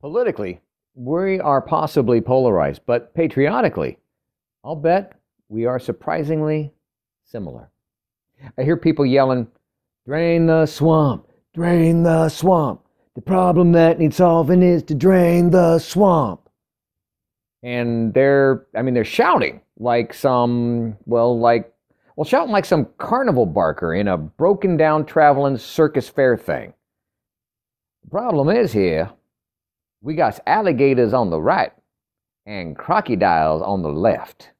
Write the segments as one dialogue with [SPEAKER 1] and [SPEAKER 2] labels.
[SPEAKER 1] Politically, we are possibly polarized, but patriotically, I'll bet we are surprisingly similar. I hear people yelling, drain the swamp, drain the swamp. The problem that needs solving is to drain the swamp. And they're, I mean, they're shouting like some, well, like, well, shouting like some carnival barker in a broken down traveling circus fair thing. The problem is here, we got alligators on the right and crocodiles on the left.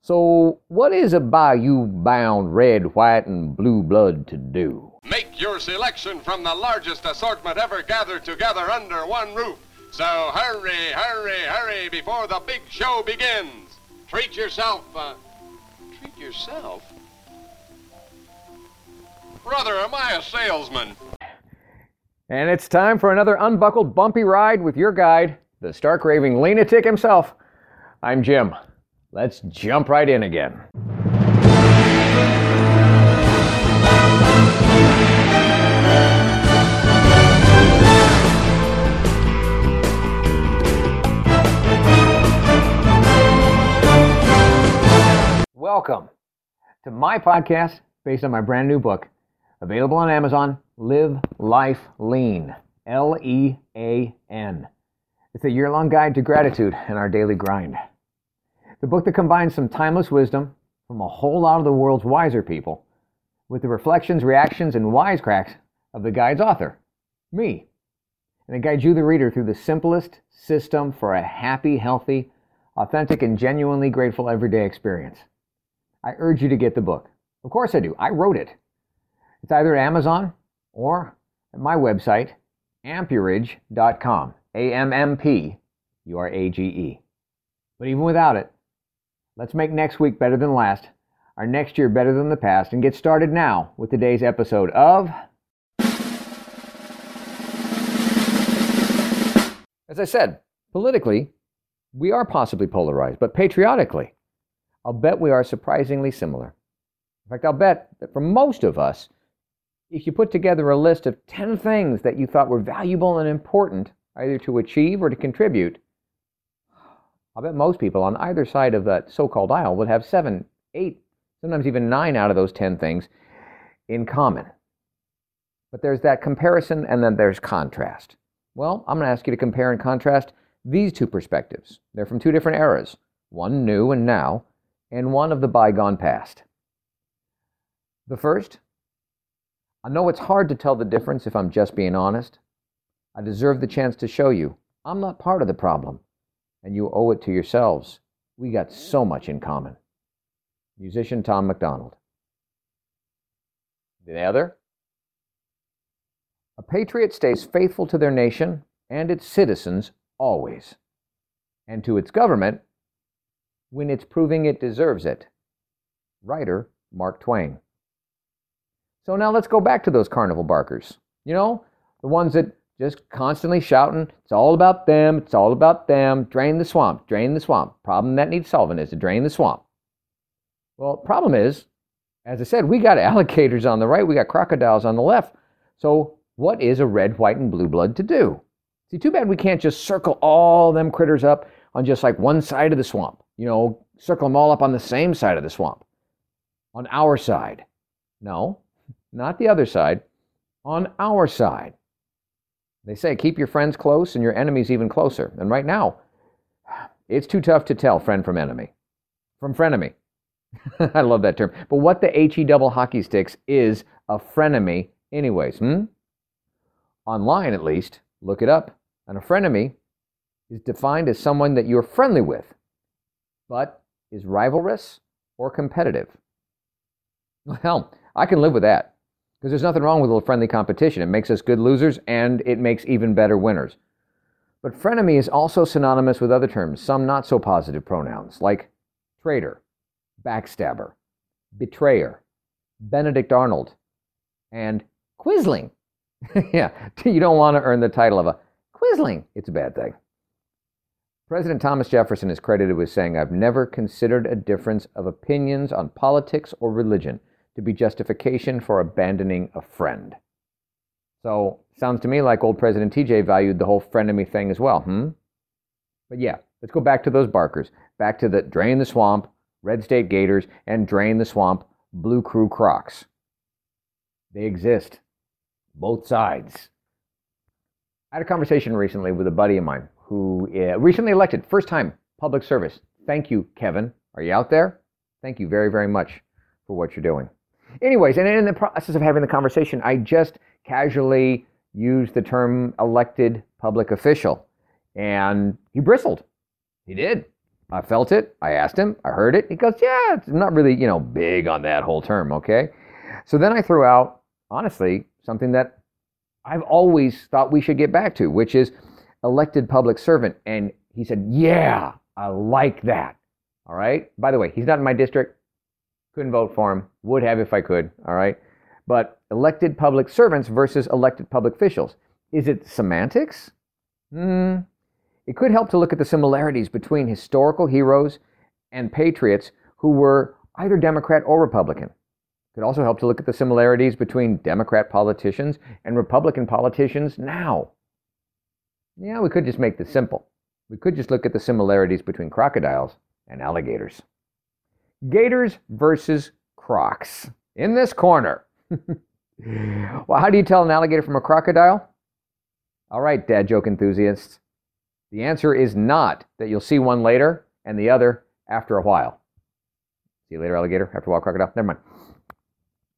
[SPEAKER 1] So, what is a bayou bound red, white, and blue blood to do?
[SPEAKER 2] Make your selection from the largest assortment ever gathered together under one roof. So hurry, hurry, hurry before the big show begins. Treat yourself. Uh, treat yourself? Brother, am I a salesman?
[SPEAKER 1] And it's time for another unbuckled, bumpy ride with your guide, the stark raving lunatic himself. I'm Jim. Let's jump right in again. Welcome to my podcast based on my brand new book, available on Amazon Live Life Lean. L E A N. It's a year long guide to gratitude and our daily grind. The book that combines some timeless wisdom from a whole lot of the world's wiser people with the reflections, reactions, and wisecracks of the guide's author, me. And it guides you, the reader, through the simplest system for a happy, healthy, authentic, and genuinely grateful everyday experience. I urge you to get the book. Of course I do. I wrote it. It's either at Amazon or at my website, ammpurage.com. A M M P U R A G E. But even without it, let's make next week better than last, our next year better than the past, and get started now with today's episode of. As I said, politically, we are possibly polarized, but patriotically, I'll bet we are surprisingly similar. In fact, I'll bet that for most of us, if you put together a list of 10 things that you thought were valuable and important, either to achieve or to contribute, I'll bet most people on either side of that so called aisle would have seven, eight, sometimes even nine out of those 10 things in common. But there's that comparison and then there's contrast. Well, I'm going to ask you to compare and contrast these two perspectives. They're from two different eras one new and now, and one of the bygone past. The first, I know it's hard to tell the difference if I'm just being honest. I deserve the chance to show you I'm not part of the problem, and you owe it to yourselves. We got so much in common. Musician Tom MacDonald. The other, a patriot stays faithful to their nation and its citizens always, and to its government when it's proving it deserves it. Writer Mark Twain. So now let's go back to those carnival barkers. You know, the ones that just constantly shouting, it's all about them, it's all about them, drain the swamp, drain the swamp. Problem that needs solving is to drain the swamp. Well, problem is, as I said, we got alligators on the right, we got crocodiles on the left. So what is a red, white, and blue blood to do? See, too bad we can't just circle all them critters up on just like one side of the swamp. You know, circle them all up on the same side of the swamp. On our side. No, not the other side. On our side. They say keep your friends close and your enemies even closer. And right now, it's too tough to tell friend from enemy. From frenemy. I love that term. But what the HE double hockey sticks is a frenemy, anyways. Hmm? Online, at least, look it up. And a frenemy is defined as someone that you're friendly with, but is rivalrous or competitive. Well, I can live with that because there's nothing wrong with a little friendly competition. It makes us good losers and it makes even better winners. But frenemy is also synonymous with other terms, some not so positive pronouns, like traitor, backstabber, betrayer, Benedict Arnold, and quisling. yeah, you don't want to earn the title of a quisling. It's a bad thing. President Thomas Jefferson is credited with saying, I've never considered a difference of opinions on politics or religion to be justification for abandoning a friend. So, sounds to me like old President TJ valued the whole frenemy thing as well, hmm? But yeah, let's go back to those barkers. Back to the drain the swamp, Red State Gators, and drain the swamp, Blue Crew Crocs. They exist. Both sides. I had a conversation recently with a buddy of mine who uh, recently elected, first time public service. Thank you, Kevin. Are you out there? Thank you very, very much for what you're doing. Anyways, and in the process of having the conversation, I just casually used the term elected public official. And he bristled. He did. I felt it. I asked him. I heard it. He goes, Yeah, it's not really, you know, big on that whole term, okay? So then I threw out, honestly, something that I've always thought we should get back to, which is elected public servant. And he said, Yeah, I like that. All right. By the way, he's not in my district. Couldn't vote for him. Would have if I could. All right. But elected public servants versus elected public officials. Is it semantics? Hmm. It could help to look at the similarities between historical heroes and patriots who were either Democrat or Republican. It could also help to look at the similarities between Democrat politicians and Republican politicians now. Yeah, we could just make this simple. We could just look at the similarities between crocodiles and alligators. Gators versus crocs. In this corner. well, how do you tell an alligator from a crocodile? All right, dad joke enthusiasts. The answer is not that you'll see one later and the other after a while. See you later, alligator. After a while, crocodile. Never mind.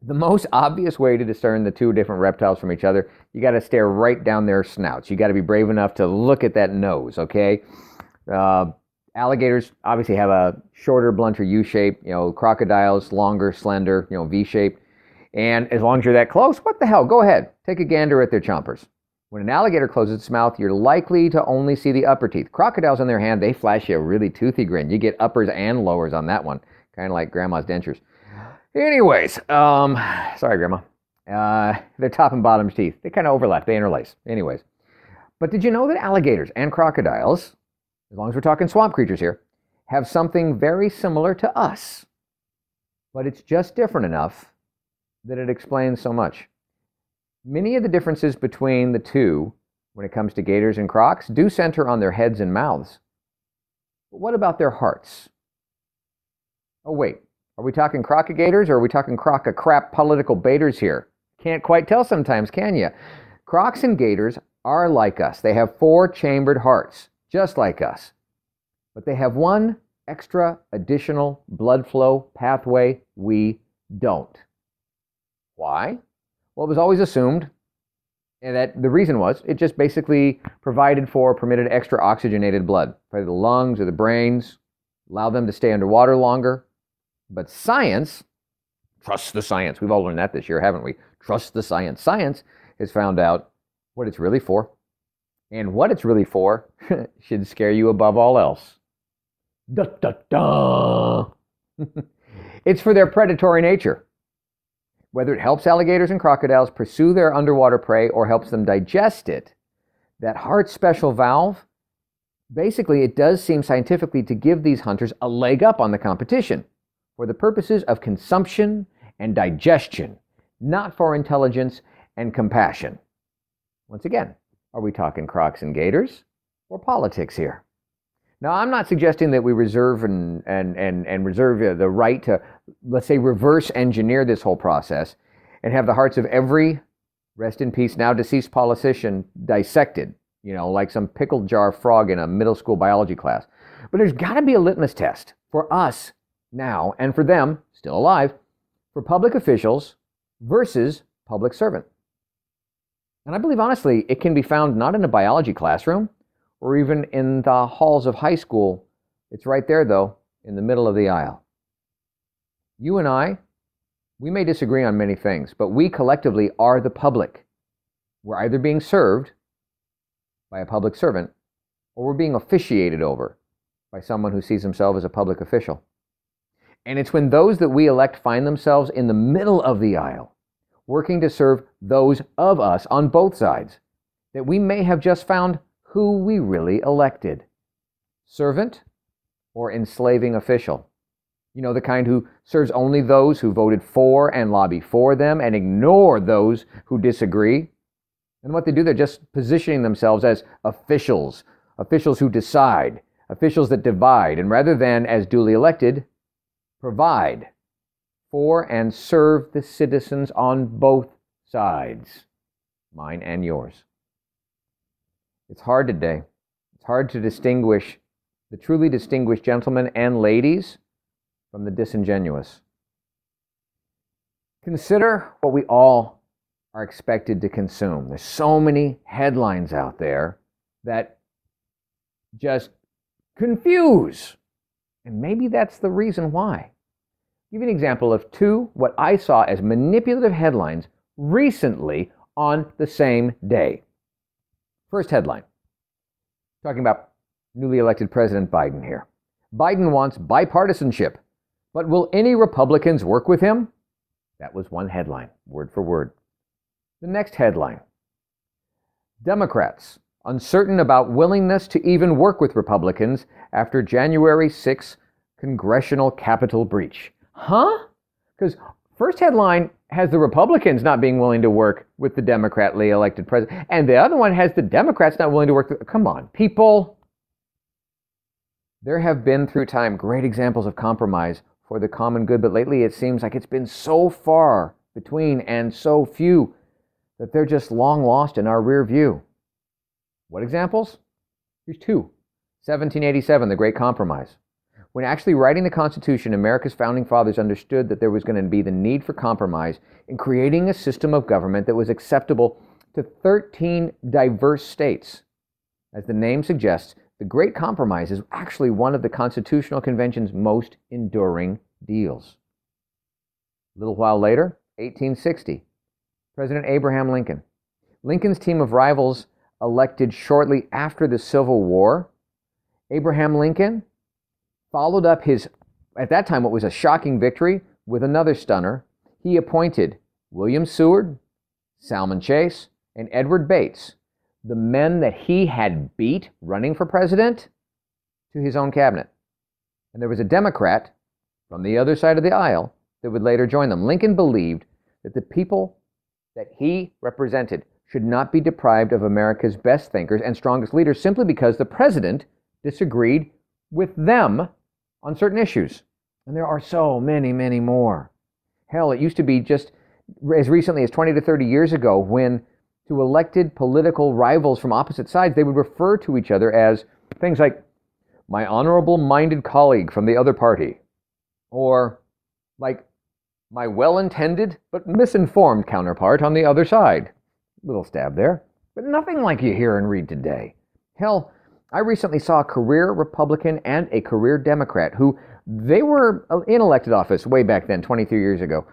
[SPEAKER 1] The most obvious way to discern the two different reptiles from each other, you got to stare right down their snouts. You got to be brave enough to look at that nose, okay? Uh, alligators obviously have a shorter, blunter U shape. You know, crocodiles longer, slender, you know, V shape. And as long as you're that close, what the hell? Go ahead, take a gander at their chompers. When an alligator closes its mouth, you're likely to only see the upper teeth. Crocodiles, on their hand, they flash you a really toothy grin. You get uppers and lowers on that one, kind of like grandma's dentures. Anyways, um, sorry, grandma. Uh, their top and bottom teeth, they kind of overlap, they interlace. Anyways, but did you know that alligators and crocodiles, as long as we're talking swamp creatures here, have something very similar to us? But it's just different enough that it explains so much. Many of the differences between the two, when it comes to gators and crocs, do center on their heads and mouths. But what about their hearts? Oh, wait. Are we talking crocogators or are we talking croca crap political baiters here? Can't quite tell sometimes, can you? Crocs and gators are like us. They have four chambered hearts, just like us. But they have one extra additional blood flow pathway we don't. Why? Well, it was always assumed and that the reason was it just basically provided for, permitted extra oxygenated blood for the lungs or the brains, allow them to stay underwater longer. But science, trust the science. We've all learned that this year, haven't we? Trust the science. Science has found out what it's really for. And what it's really for should scare you above all else. Da da da! it's for their predatory nature whether it helps alligators and crocodiles pursue their underwater prey or helps them digest it, that heart special valve, basically, it does seem scientifically to give these hunters a leg up on the competition for the purposes of consumption and digestion, not for intelligence and compassion. Once again, are we talking crocs and gators or politics here? Now, I'm not suggesting that we reserve and, and, and, and reserve uh, the right to, let's say, reverse engineer this whole process and have the hearts of every rest in peace now deceased politician dissected, you know, like some pickle jar frog in a middle school biology class. But there's got to be a litmus test for us now and for them, still alive, for public officials versus public servant. And I believe honestly, it can be found not in a biology classroom or even in the halls of high school. It's right there, though, in the middle of the aisle. You and I, we may disagree on many things, but we collectively are the public. We're either being served by a public servant or we're being officiated over by someone who sees himself as a public official. And it's when those that we elect find themselves in the middle of the aisle, working to serve those of us on both sides, that we may have just found who we really elected servant or enslaving official. You know, the kind who serves only those who voted for and lobby for them and ignore those who disagree. And what they do, they're just positioning themselves as officials, officials who decide, officials that divide, and rather than, as duly elected, provide for and serve the citizens on both sides, mine and yours. It's hard today. It's hard to distinguish the truly distinguished gentlemen and ladies from the disingenuous. Consider what we all are expected to consume. There's so many headlines out there that just confuse. And maybe that's the reason why. Give you an example of two what I saw as manipulative headlines recently on the same day. First headline talking about newly elected President Biden here. Biden wants bipartisanship, but will any Republicans work with him? That was one headline, word for word. The next headline Democrats uncertain about willingness to even work with Republicans after January 6 congressional Capitol breach. Huh? Because first headline has the Republicans not being willing to work with the Democratically elected president, and the other one has the Democrats not willing to work. With, come on, people. There have been through time great examples of compromise for the common good, but lately it seems like it's been so far between and so few that they're just long lost in our rear view. What examples? Here's two 1787, the Great Compromise. When actually writing the Constitution, America's founding fathers understood that there was going to be the need for compromise in creating a system of government that was acceptable to 13 diverse states. As the name suggests, the Great Compromise is actually one of the Constitutional Convention's most enduring deals. A little while later, 1860, President Abraham Lincoln. Lincoln's team of rivals elected shortly after the Civil War. Abraham Lincoln followed up his, at that time, what was a shocking victory with another stunner. He appointed William Seward, Salmon Chase, and Edward Bates, the men that he had beat running for president, to his own cabinet. And there was a Democrat from the other side of the aisle that would later join them. Lincoln believed that the people that he represented should not be deprived of America's best thinkers and strongest leaders simply because the president disagreed with them on certain issues. And there are so many, many more. Hell, it used to be just as recently as 20 to 30 years ago when to elected political rivals from opposite sides, they would refer to each other as things like my honorable minded colleague from the other party, or like my well intended but misinformed counterpart on the other side. Little stab there, but nothing like you hear and read today. Hell, I recently saw a career Republican and a career Democrat who they were uh, in elected office way back then, 23 years ago.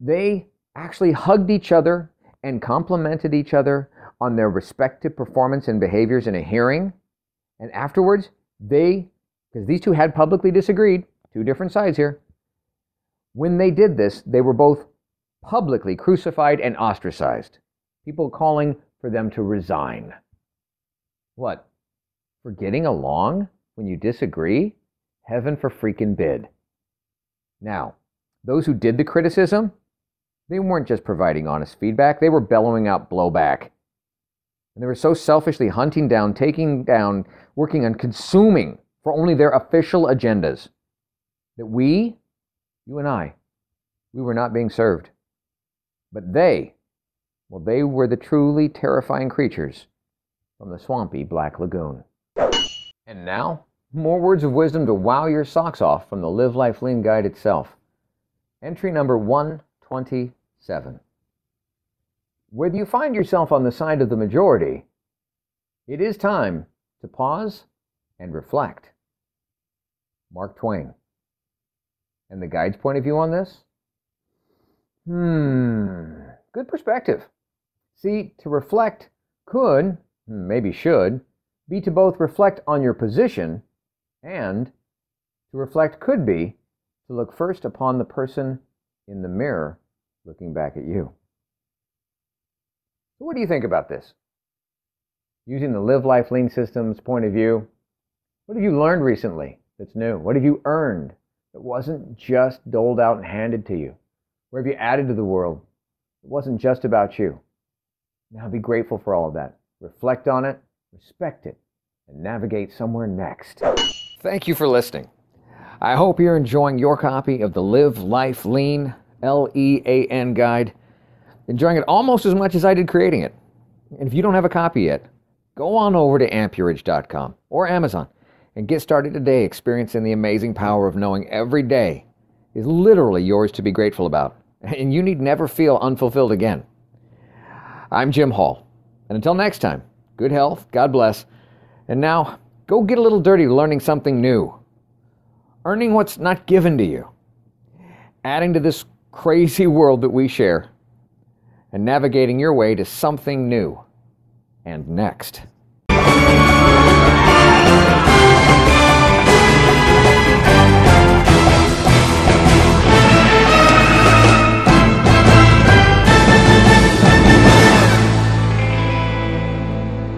[SPEAKER 1] They actually hugged each other and complimented each other on their respective performance and behaviors in a hearing. And afterwards, they, because these two had publicly disagreed, two different sides here, when they did this, they were both publicly crucified and ostracized. People calling for them to resign. What? For getting along when you disagree? Heaven for freaking bid. Now, those who did the criticism, they weren't just providing honest feedback, they were bellowing out blowback. And they were so selfishly hunting down, taking down, working on consuming for only their official agendas that we, you and I, we were not being served. But they, well, they were the truly terrifying creatures from the swampy Black Lagoon. And now, more words of wisdom to wow your socks off from the Live Life Lean Guide itself. Entry number 127. Whether you find yourself on the side of the majority, it is time to pause and reflect. Mark Twain. And the guide's point of view on this? Hmm, good perspective. See, to reflect could, hmm, maybe should, be to both reflect on your position and to reflect could be to look first upon the person in the mirror looking back at you. What do you think about this? Using the Live Life Lean Systems point of view, what have you learned recently that's new? What have you earned that wasn't just doled out and handed to you? Where have you added to the world? It wasn't just about you. Now be grateful for all of that. Reflect on it, respect it, and navigate somewhere next. Thank you for listening. I hope you're enjoying your copy of the Live Life Lean L E A N guide, enjoying it almost as much as I did creating it. And if you don't have a copy yet, go on over to ammpurage.com or Amazon and get started today experiencing the amazing power of knowing every day is literally yours to be grateful about, and you need never feel unfulfilled again. I'm Jim Hall, and until next time, good health, God bless, and now go get a little dirty learning something new, earning what's not given to you, adding to this crazy world that we share, and navigating your way to something new. And next.